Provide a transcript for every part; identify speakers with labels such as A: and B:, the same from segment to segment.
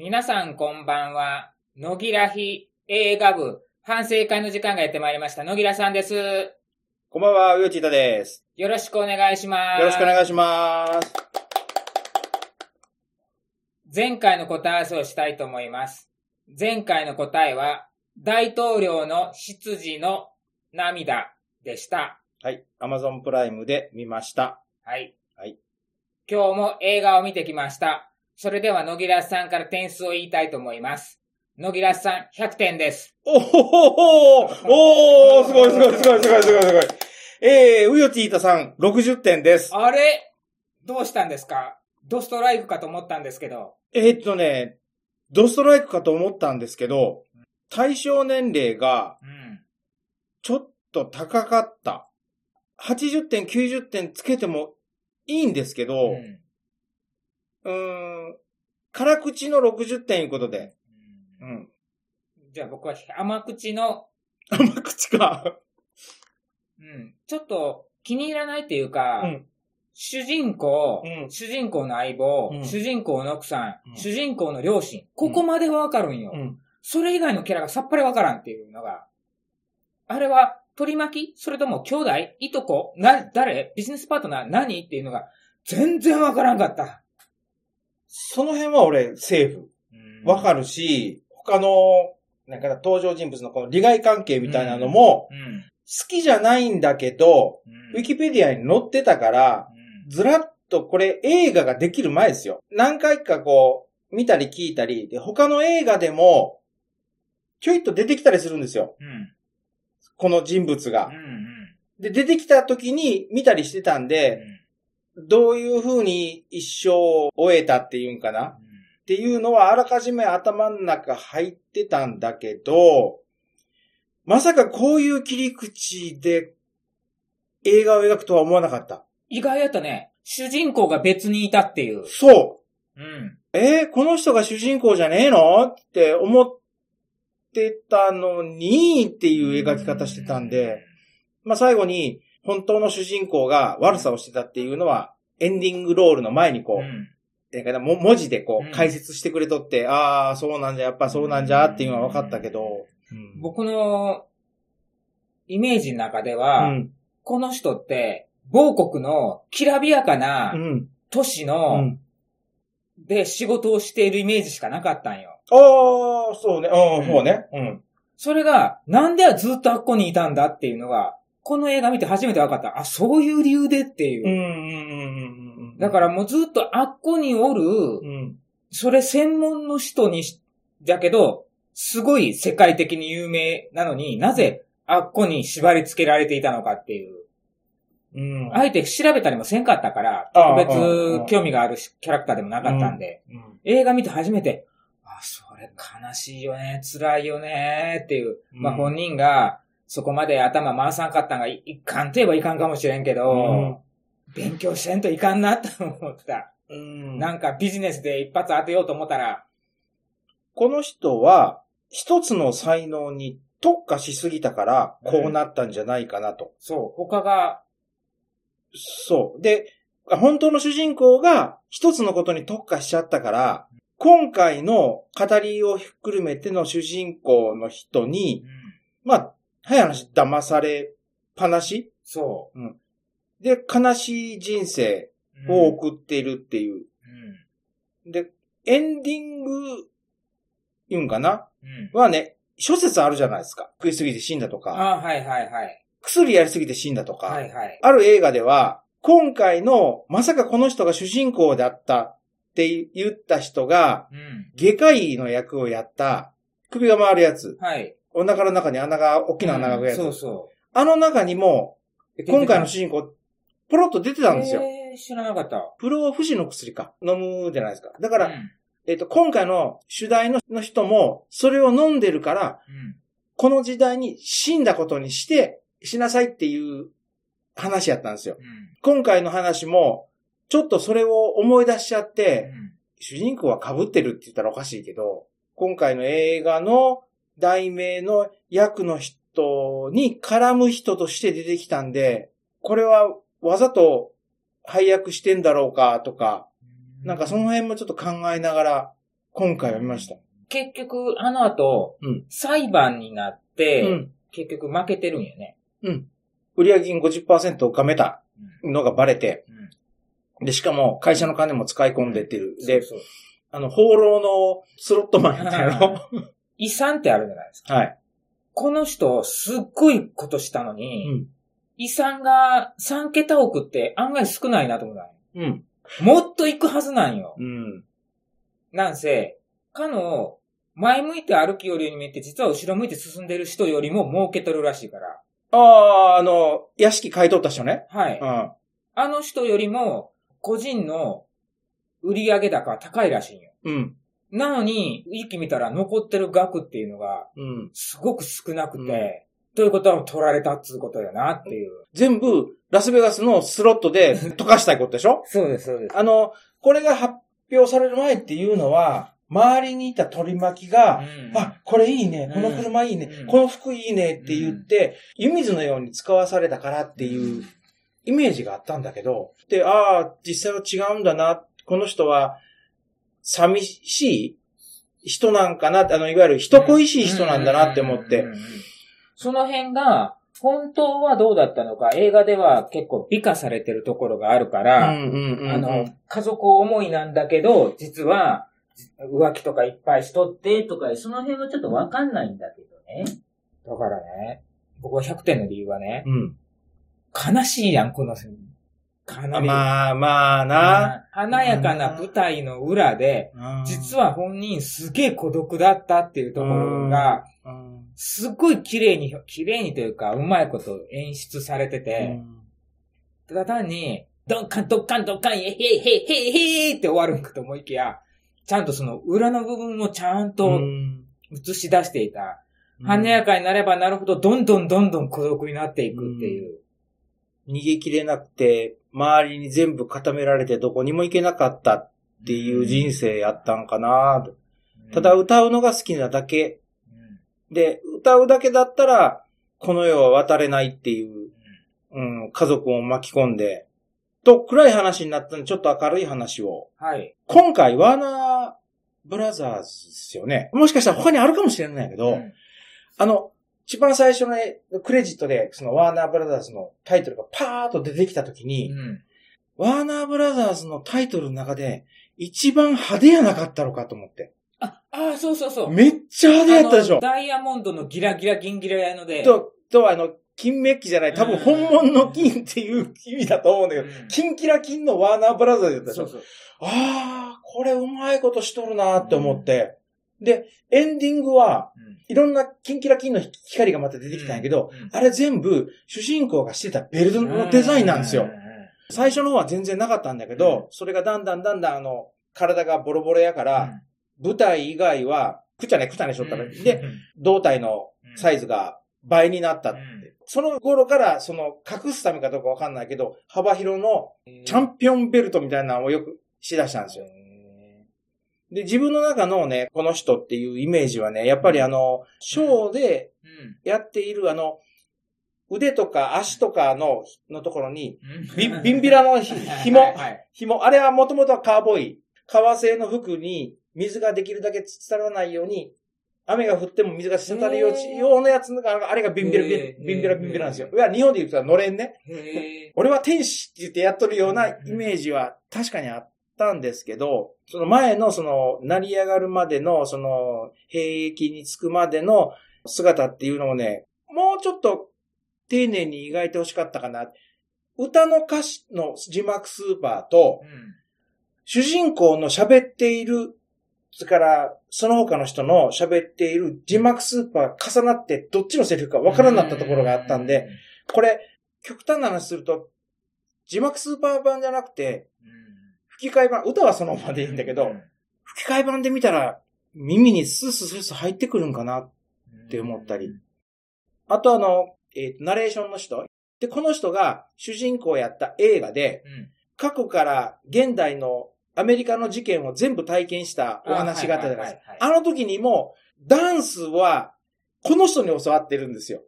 A: 皆さんこんばんは。野木らひ映画部反省会の時間がやってまいりました。野木らさんです。
B: こんばんは、うよちいたです。
A: よろしくお願いします。
B: よろしくお願いします。
A: 前回の答え合わせをしたいと思います。前回の答えは、大統領の執事の涙でした。
B: はい。アマゾンプライムで見ました。
A: はい。
B: はい。
A: 今日も映画を見てきました。それでは野木らさんから点数を言いたいと思います。野木らさん100点です。
B: おほほほおーすごいすごいすごいすごいすごいすごい。えー、うよちいたさん、60点です。
A: あれ？どうしたんですか？ドストライクかと思ったんですけど。
B: えーっとね、ドストライクかと思ったんですけど、対象年齢が
A: うん。
B: ちょっと高かった。80点、90点つけてもいいんですけど、
A: うん
B: うーん、辛口の60点いうことで。うん。
A: じゃあ僕は甘口の、
B: 甘口か。
A: うん、ちょっと気に入らないっていうか、
B: うん。
A: 主人公、
B: うん。
A: 主人公の相棒、
B: うん。
A: 主人公の奥さん、
B: うん。
A: 主人公の両親、ここまではわかるんよ、
B: うん。
A: それ以外のキャラがさっぱりわからんっていうのが、あれは取り巻き？それとも兄弟？いとこ？な、誰？ビジネスパートナー？何？っていうのが全然わからんかった。
B: その辺は俺、セーフ。わか
A: る。
B: るし、他の、なんか登場人物のこの利害関係みたいなのも、
A: うん。
B: 好きじゃないんだけど、
A: うん
B: ウィキペディアに載ってたから、
A: うん
B: ずらっとこれ映画ができる前ですよ。何回かこう、見たり聞いたり、で、他の映画でも、ちょいと出てきたりするんですよ。
A: うん。
B: この人物が
A: うん。う。ん。
B: で、出てきた時に見たりしてたんで、どういう風に一生を終えたっていうんかな？っていうのはあらかじめ頭の中入ってたんだけど、まさかこういう切り口で映画を描くとは思わなかった。
A: 意外やったね。主人公が別にいたっていう。
B: そう。
A: うん。
B: えーこの人が主人公じゃねえの？って思ってたのにっていう描き方してたんで、まあ最後に本当の主人公が悪さをしてたっていうのはエンディングロールの前にこう、
A: うん。
B: だか文字でこ
A: うん
B: う解説してくれとって、ああ、そうなんじゃ、やっぱそうなんじゃっていうのは分かったけど、うん
A: 僕のイメージの中では、
B: うん。
A: この人って、某国のきらびやかな
B: うん。う
A: 都市の、
B: ん。
A: で仕事をしているイメージしかなかったんよ。
B: ああ、そうね。うん、
A: うん
B: そうね。うん。
A: それが、なんでずっとあっこにいたんだっていうのが、この映画見て初めて分かった。あ、そういう理由でっていう。
B: うん、うん、うん、うん。
A: だからもうずっとあっこにおる、
B: うん。
A: それ専門の人にし、だけど、すごい世界的に有名なのになぜあっこに縛り付けられていたのかっていう。
B: うん。
A: あえて調べたりもせんかったから、特別興味があるしキャラクターでもなかったんで、
B: うん
A: 映画見て初めて、あ、それ悲しいよね、辛いよね、っていう。まあ
B: うん
A: 本人がそこまで頭回さんかったんがいいかんといえばいかんかもしれんけど、
B: うん
A: 勉強せんといかんなって思った。
B: うん
A: なんかビジネスで一発当てようと思ったら、
B: この人は、一つの才能に特化しすぎたから、こうなったんじゃないかなと。
A: そう、他が、
B: そう。で、本当の主人公が一つのことに特化しちゃったから、今回の語りをひっくるめての主人公の人に、まあ、早い話、騙されっぱなし？
A: そ
B: で、悲しい人生
A: う。
B: を送っているっていう。
A: うん。
B: で、エンディング、言うんかな？
A: うん。
B: はね、諸説あるじゃないですか。食いすぎて死んだとか、
A: あはいはいはい。
B: 薬やりすぎて死んだとか、
A: はいはい。
B: ある映画では、今回の、まさかこの人が主人公だったって言った人が、
A: うん。
B: 外科医の役をやった、首が回るやつ、
A: はい。
B: お腹の中に穴が、大きな穴が開くやつ。
A: うんそうそ
B: あの中にも、
A: う。
B: 今回の主人公、ポロッと出てたんですよ。
A: えー、知らなかった。
B: 不老不死の薬か。飲むじゃないですか。だから、
A: うん
B: えっと、今回の主題のの人も、それを飲んでるから、
A: うん。
B: この時代に死んだことにして、しなさいっていう話やったんですよ。
A: うん。
B: 今回の話も、ちょっとそれを思い出しちゃって、
A: うん
B: 主人公は被ってるって言ったらおかしいけど、今回の映画の題名の役の人に絡む人として出てきたんで、これはわざと配役してんだろうかとか、なんかその辺もちょっと考えながら今回は見ました。
A: 結局、あの後、
B: うん
A: 裁判になって、
B: うん。
A: 結局負けてるんよね。
B: 売上金50%をがめたのがバレて、
A: うん
B: で、しかも会社の金も使い込んでってる。で、
A: そうそう
B: あの、放浪のスロットマンやったやろ。
A: 遺産ってあるじゃないですか。
B: はい。
A: この人、すっごいことしたの
B: う
A: に、
B: ん。
A: 遺産が3桁億って案外少ないなと思った
B: うん。
A: もっと行くはずなんよ。
B: うん。
A: なんせ、かの、前向いて歩きよりに見えて、実は後ろ向いて進んでる人よりも儲けとるらしいから。
B: ああ、あの、屋敷買い取った人ね。
A: はい。
B: うん。
A: あの人よりも、個人の売上高は高いらしいんよ。
B: うん。
A: なのに、一気見たら残ってる額っていうのが、
B: うん。
A: すごく少なくて、
B: うん
A: ということは取られたっつうことよなっていう。
B: 全部、ラスベガスのスロットで 溶かしたいことでしょ？
A: そうです、そうです。
B: あの、これが発表される前っていうのは、周りにいた取り巻きが、
A: うん
B: あ、これいいね、
A: うん
B: この車いいね、
A: うん
B: この服いいねって言って、湯水のように使わされたからっていうイメージがあったんだけど、で、ああ、実際は違うんだな、この人は寂しい人なんかな、あの、いわゆる人恋しい人なんだなって思って
A: その辺が、本当はどうだったのか、映画では結構美化されてるところがあるから、あの、家族思いなんだけど、実は、浮気とかいっぱいしとって、とか、その辺はちょっとわかんないんだけどね。だからね、僕は100点の理由はね、
B: うん。
A: 悲しいやん、この。かな
B: あ
A: り。
B: まあまあな。
A: 華やかな舞台の裏で、実
B: は、
A: は本人すげえ孤独だったっていうところが、
B: うん
A: すっごい綺麗に、綺麗にというか、うまいこと演出されてて、ただ単に、ドンカンドッカンドッカン、へいへいへいへいへいって終わるんかと思いきや、ちゃんとその裏の部分をちゃん
B: う
A: と
B: ん
A: 映し出していた。華やかになればなるほど、どんどんどんどん孤独になっていくっていう。
B: 逃げきれなくて、周りに全部固められてどこにも行けなかったっていう人生やったんかなとただ歌うのが好きなだけ。で、歌うだけだったら、この世は渡れないっていう、うん、家族を巻き込んで、と暗い話になったので、ちょっと明るい話を。
A: はい。
B: 今回、ワーナーブラザーズですよね。もしかしたら他にあるかもしれないけど、
A: うん
B: あの、一番最初のクレジットで、そのワーナーブラザーズのタイトルがパーッと出てきたときに、
A: うん
B: ワーナーブラザーズのタイトルの中で、一番派手やなかったのかと思って。
A: あ、あそうそうそう。
B: めっちゃ派手やったでしょ。
A: ダイヤモンドのギラギラギンギラやので。
B: と、と、あの、金メッキじゃない、多分
A: うん
B: 本物の金っていう意味だと思うんだけど、
A: うん
B: 金キラ金のワーナーブラザーズだったでしょ。
A: そうそう。
B: ああ、これうまいことしとるなーって思って。で、エンディングは、いろんな金キラ金の光がまた出てきたんやけど、
A: うん
B: あれ全部主人公がしてたベルトのデザインなんですよ。
A: う。ん
B: 最初の方は全然なかったんだけど、それがだんだんだんだんあの、体がボロボロやから、舞台以外は、くちゃねくちゃねしとったら、
A: うん。
B: で、、胴体のサイズが倍になったって。
A: うん。
B: その頃から、その、隠すためかどうかわかんないけど、幅広のチャンピオンベルトみたいなのをよくしだしたんですよ。で、自分の中のね、この人っていうイメージはね、やっぱりあの、ショーで
A: うん。
B: やっているあの、腕とか足とかの、のところに、ビビンビラのひ 紐紐、あれはもともとはカーボーイ。革製の服に水ができるだけ伝わらないように、雨が降っても水が滴るようなやつが、あれがビンビラビンビラビンビラなんですよ。いや、日本で言うとのれんね。
A: へ
B: 俺は天使って言ってやっとるようなイメージは確かにあったんですけど、その前のその、成り上がるまでの、その、兵役に着くまでの姿っていうのをね、もうちょっと丁寧に描いてほしかったかな。歌の歌詞の字幕スーパーと
A: ー、うん
B: 主人公の喋っている、それから、その他の人の喋っている字幕スーパー重なってどっちのセリフかわからなかったところがあったんで、、これ、極端な話すると、字幕スーパー版じゃなくて、吹き替え版、歌はそのままでいいんだけど、吹き替え版で見たら、耳にスースースースー入ってくるんかな。って思ったりあとあの、えーナレーションの人。で、この人が主人公やった映画で、
A: うん
B: 過去から現代のアメリカの事件を全部体験したお話があったじゃないですか。
A: あ
B: あの時にも、ダンスは、この人に教わってるんですよ。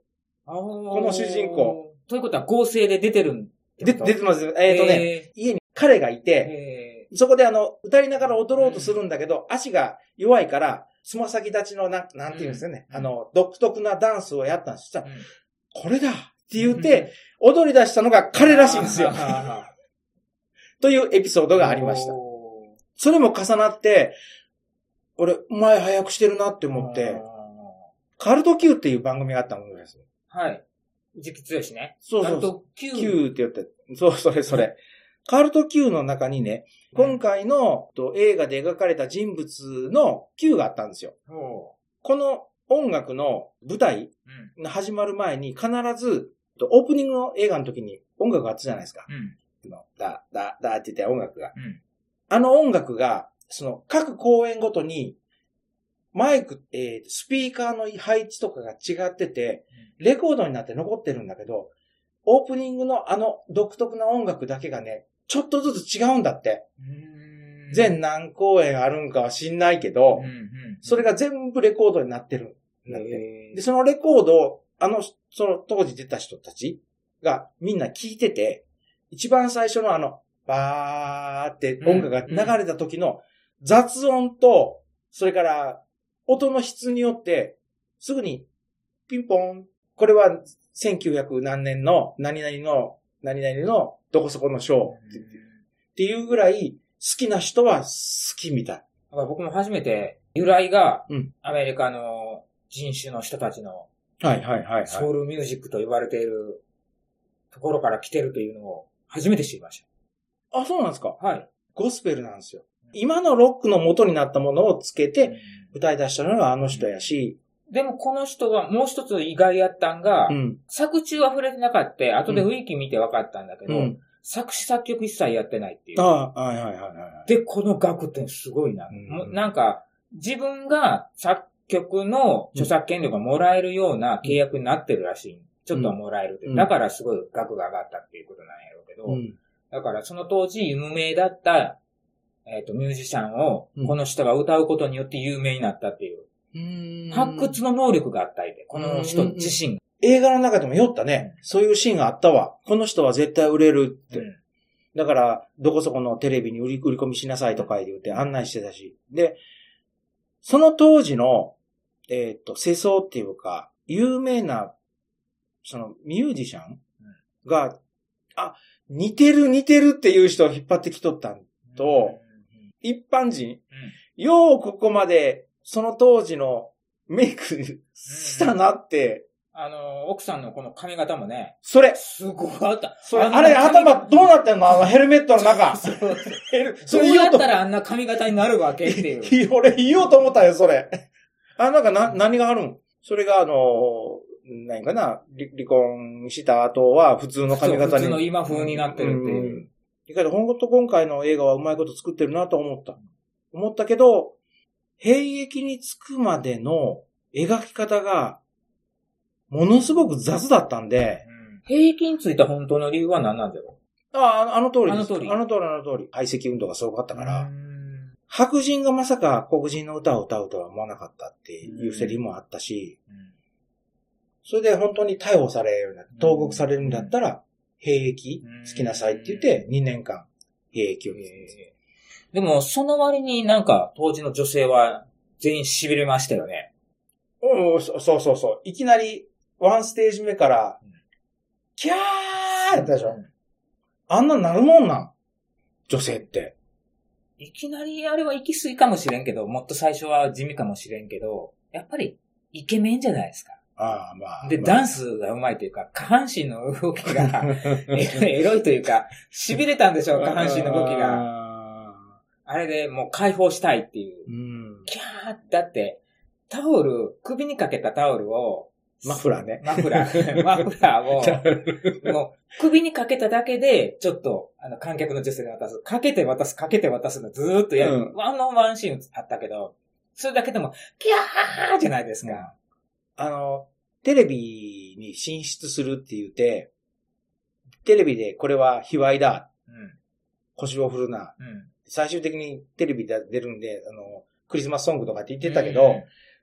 A: こ
B: この主人公。
A: ということは合成で出てるん
B: で、出てます。えっ、とね、
A: ね。
B: 家に彼がいて、
A: え
B: そこであの、歌いながら踊ろうとするんだけど、足が弱いから、つま先立ちのなん、なんていうんですかね、
A: うん
B: あの、独特なダンスをやったんです。そしたら、
A: うん
B: これだって言って、踊り出したのが彼らしいんですよ。
A: あ
B: というエピソード
A: ー
B: がありました。
A: お
B: それも重なって、俺、前早くしてるなって
A: ー
B: 思って、カルト Q っていう番組があったのです。
A: はい。時期強しね。
B: そうそうそう。
A: あと、Q。
B: Q って言って、そう、それそれ。カルト Q の中にね、今回のと映画で描かれた人物の Q があったんですよ。
A: お
B: この音楽の舞台
A: うん。
B: が始まる前に必ず、とオープニングの映画の時に音楽があったじゃないですか。
A: うん。
B: のだ、だ、だって言った音楽が。
A: うん。
B: あの音楽が、その各公演ごとに、マイク、えースピーカーの配置とかが違ってて、レコードになって残ってるんだけど、オープニングのあの独特な音楽だけがね、ちょっとずつ違うんだって。
A: うん。
B: 全何公演あるんかは知んないけど、
A: うんうん
B: それが全部レコードになってる。で、そのレコードを、あの、その当時出た人たちがみんな聞いてて、一番最初のあの、バーって音楽が流れた時の雑音と、それから音の質によって、すぐにピンポン。これは1900何年の何々の何々のどこそこのショーっていうぐらい好きな人は好きみたい。
A: だから僕も初めて、由来が
B: うん、
A: アメリカの人種の人たちの
B: はいはいはい、
A: ソウルミュージックと言われているところから来てるというのを初めて知りまし
B: あ、そうなんですか
A: た。はい。
B: ゴスペルなんですよ。今のロックの元になったものをつけて歌い出したのがあの人やし、
A: でもこの人がもう一つ意外やったんが、
B: うん。
A: 作中は触れてなかった。後で雰囲気見て分かったんだけど、
B: うん。
A: 作詞作曲一切やってないっていう。
B: ああ、はいはいはいはい。
A: で、この楽ってすごいな。
B: うん
A: なんか、自分が作曲の著作権料がもらえるような契約になってるらしい。ちょっとはもらえる
B: うん
A: だからすごい額が上がったっていうことなんやろうけど、
B: うん。
A: だからその当時無名だった、えっ、と、ミュージシャンを
B: うん、
A: この人が歌うことによって有名になったっていう、
B: うん
A: 発掘の能力があったりで、この人自身が。
B: 映画の中でも酔ったね。そういうシーンがあったわ。この人は絶対売れるって。
A: うん
B: だから、どこそこのテレビに売り売り込みしなさいとか言って案内してたし。で、その当時の、えっ、と、世相っていうか、有名な、そのミュージシャンが、あ、似てる似てるっていう人を引っ張ってきとったんと、一般人、ようここまで、その当時のメイクしたなって、
A: あの、奥さんのこの髪型もね、
B: それ、
A: すごかった。
B: それ、あれ、頭どうなってんの？あのヘルメットの中。
A: そう
B: ヘルそれ 言おうと
A: やった、らあんな髪型になるわけっていう。
B: 俺言おうと思ったよ、それ。あ、なんかな、何があるん？それが、あの、何かな、離離婚した後は普通の髪型に。
A: 普通の今風になってるっていう。
B: ん。だけど、ほんと今回の映画はうまいこと作ってるなと思った。思ったけど、兵役につくまでの描き方が、ものすごく雑だったんで、
A: 兵役についた本当の理由は何なんだろ
B: ああ、あの通りです。
A: あの通り。
B: あの通り、あの通り。排斥運動がすごかった
A: う
B: から、
A: うん。
B: 白人がまさか黒人の歌を歌うとは思わなかったっていうセリフもあったし、それで本当に逮捕されるん。だ、投獄されるんだったら、兵役
A: うん
B: つきなさいって言って、2年間、兵役を。
A: でも、その割になんか、当時の女性は全員痺れましたよね。
B: うん、そそうそうそう。いきなり、ワンステージ目から
A: うん、
B: キャーやったでしょ。あんななるもんなん？女性って。
A: いきなりあれは行き過ぎかもしれんけど、もっと最初は地味かもしれんけど、やっぱりイケメンじゃないですか。
B: ああ、まあ。
A: で、
B: まあ
A: ダンスが上手いというか、下半身の動きが エロいというか、痺れたんでしょう、下半身の動きが。
B: が。
A: あれでもう解放したいっていう。
B: うん。
A: キャーだって、タオル、首にかけたタオルを、
B: マフラーね。
A: マフラー、マフラーを、もう首にかけただけで、ちょっと、あの、観客の女性に渡す。かけて渡す、かけて渡すのずーっとやる。
B: うん
A: ワンのワンシーンあったけど、それだけでも、キャーじゃないですか。
B: あの、テレビに進出するって言って、テレビでこれは卑猥だ、
A: うん。
B: 腰を振るな。
A: うん。
B: 最終的にテレビで出るんで、あの、クリスマスソングとかって言ってたけど、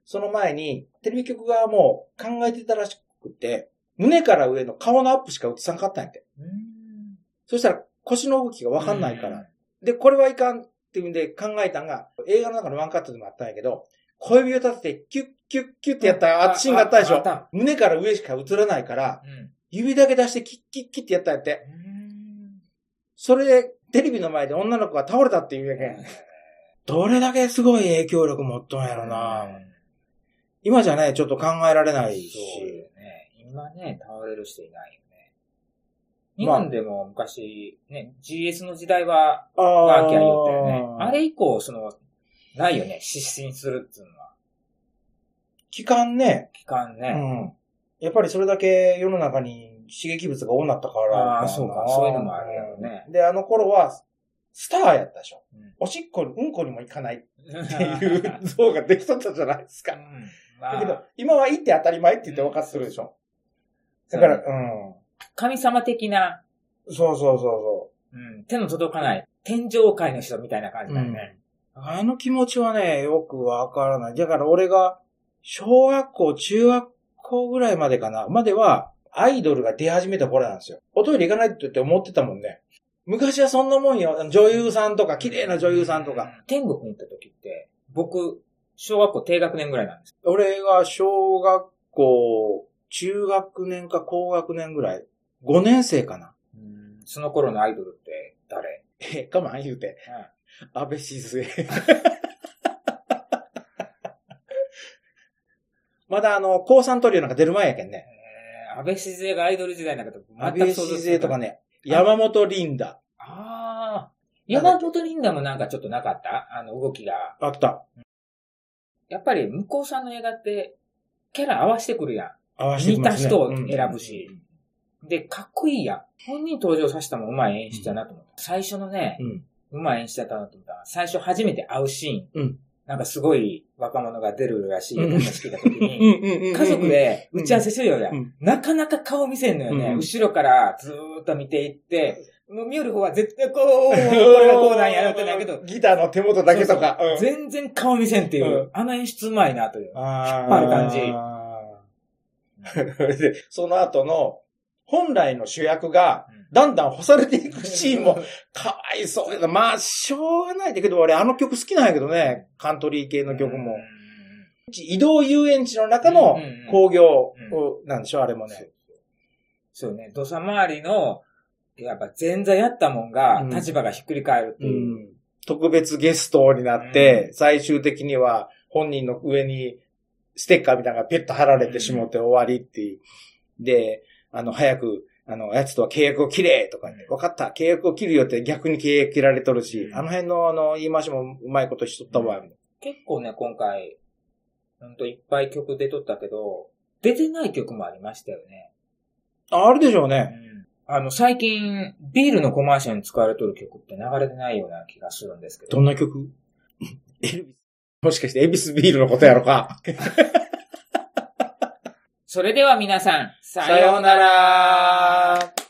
B: その前に、テレビ局側も考えてたらしくて、胸から上の顔のアップしか映さんかったんやって。
A: うん、
B: そしたら腰の動きがわかんないから。で、これはいかんっていうんで考えたんが、映画の中のワンカットでもあったんやけど、小指を立ててキュッキュッキュッってやったシーンがあったでしょ。胸から上しか映らないから、うん、指だけ出してキッキッキッってやったんやって。それで、テレビの前で女の子が倒れたっていうやけん。どれだけすごい影響力持っとんやろな。今じゃね、ちょっと考えられないし。そう
A: ね。今ね、倒れる人いないよね。日本でも昔、ね、GS の時代は、ワーキャー言ったよね。あれ以降、その、ないよね、失神するっていうのは。
B: 期間ね。
A: 期間ね。
B: うん。やっぱりそれだけ世の中に刺激物が多なったから
A: ああ、そうか、そういうのもあるやろね。
B: で、あの頃は、スターやったでしょ。うん、おしっこ、うんこにも行かないっていう 像ができとったじゃないですか。うんまあ、だけど、今は行って当たり前って言って分かってるでしょ。だから、うん。
A: 神様的な。
B: そうそうそうそ
A: う。うん。手の届かない。天上界の人みたいな感じだよね。
B: うん、あの気持ちはね、よくわからない。だから俺が、小学校、中学校ぐらいまでかな、までは、アイドルが出始めた頃なんですよ。おトイレ行かないって言って思ってたもんね。昔はそんなもんよ。女優さんとか、綺麗な女優さんとか。
A: 天国に行った時って、僕、小学校低学年ぐらいなんです。
B: 俺が小学校、中学年か高学年ぐらい。5年生かな。
A: その頃のアイドルって誰？
B: え、かまん言うて。うん、安倍静江。まだあの、高三トリオなんか出る前やけんね。
A: 安倍静江がアイドル時代なんかと
B: 安倍静江とかね、山本リンダ。
A: ああ。山本リンダもなんかちょっとなかった？あの動きが。
B: あった。
A: やっぱり向こうさんの映画って、キャラ合わせてくるやん。
B: 合わせてくる、
A: ね。似た人を選ぶし。うん、で、かっこいいやん。本人登場させたもうまい演出だなと思った。うん、最初のね、うまい演出だったなと思った。最初初めて会うシーン。なんかすごい若者が出るらしい話聞いた時に、家族で打ち合わせするよや。なかなか顔見せんのよね。後ろからずーっと見ていって、見よる方は絶対こう、これがこうなんやろってないけど。
B: ギターの手元だけとか。
A: 全然顔見せんっていう、あの演出うまいなという。引っ張る感
B: じ。で、その後の、本来の主役が、だんだん干されていくシーンも、かわいそう。まあ、しょうがないんだけど、俺あの曲好きなんやけどね。カントリー系の曲も。移動遊園地の中の工業なんでしょ、あれもね。
A: そうね。土佐回りの、やっぱ前座やったもんが、立場がひっくり返るっていう。
B: 特別ゲストになって、最終的には本人の上にステッカーみたいなのがペット貼られてしもって終わりっていう。で、あの、早く、あの、やつとは契約を切れとかね、分かった、契約を切るよって逆に契約切られとるし、あの辺のあの、言い回しもうまいことしとったわ。
A: 結構ね、今回、ほんといっぱい曲出とったけど、出てない曲もありましたよね。
B: あ、あるでしょうね。
A: うん、あの、最近、ビールのコマーシャルに使われとる曲って流れてないような気がするんですけど。
B: どんな曲？エルビス。もしかしてエビスビールのことやろか。
A: それでは皆さん、
B: さようなら。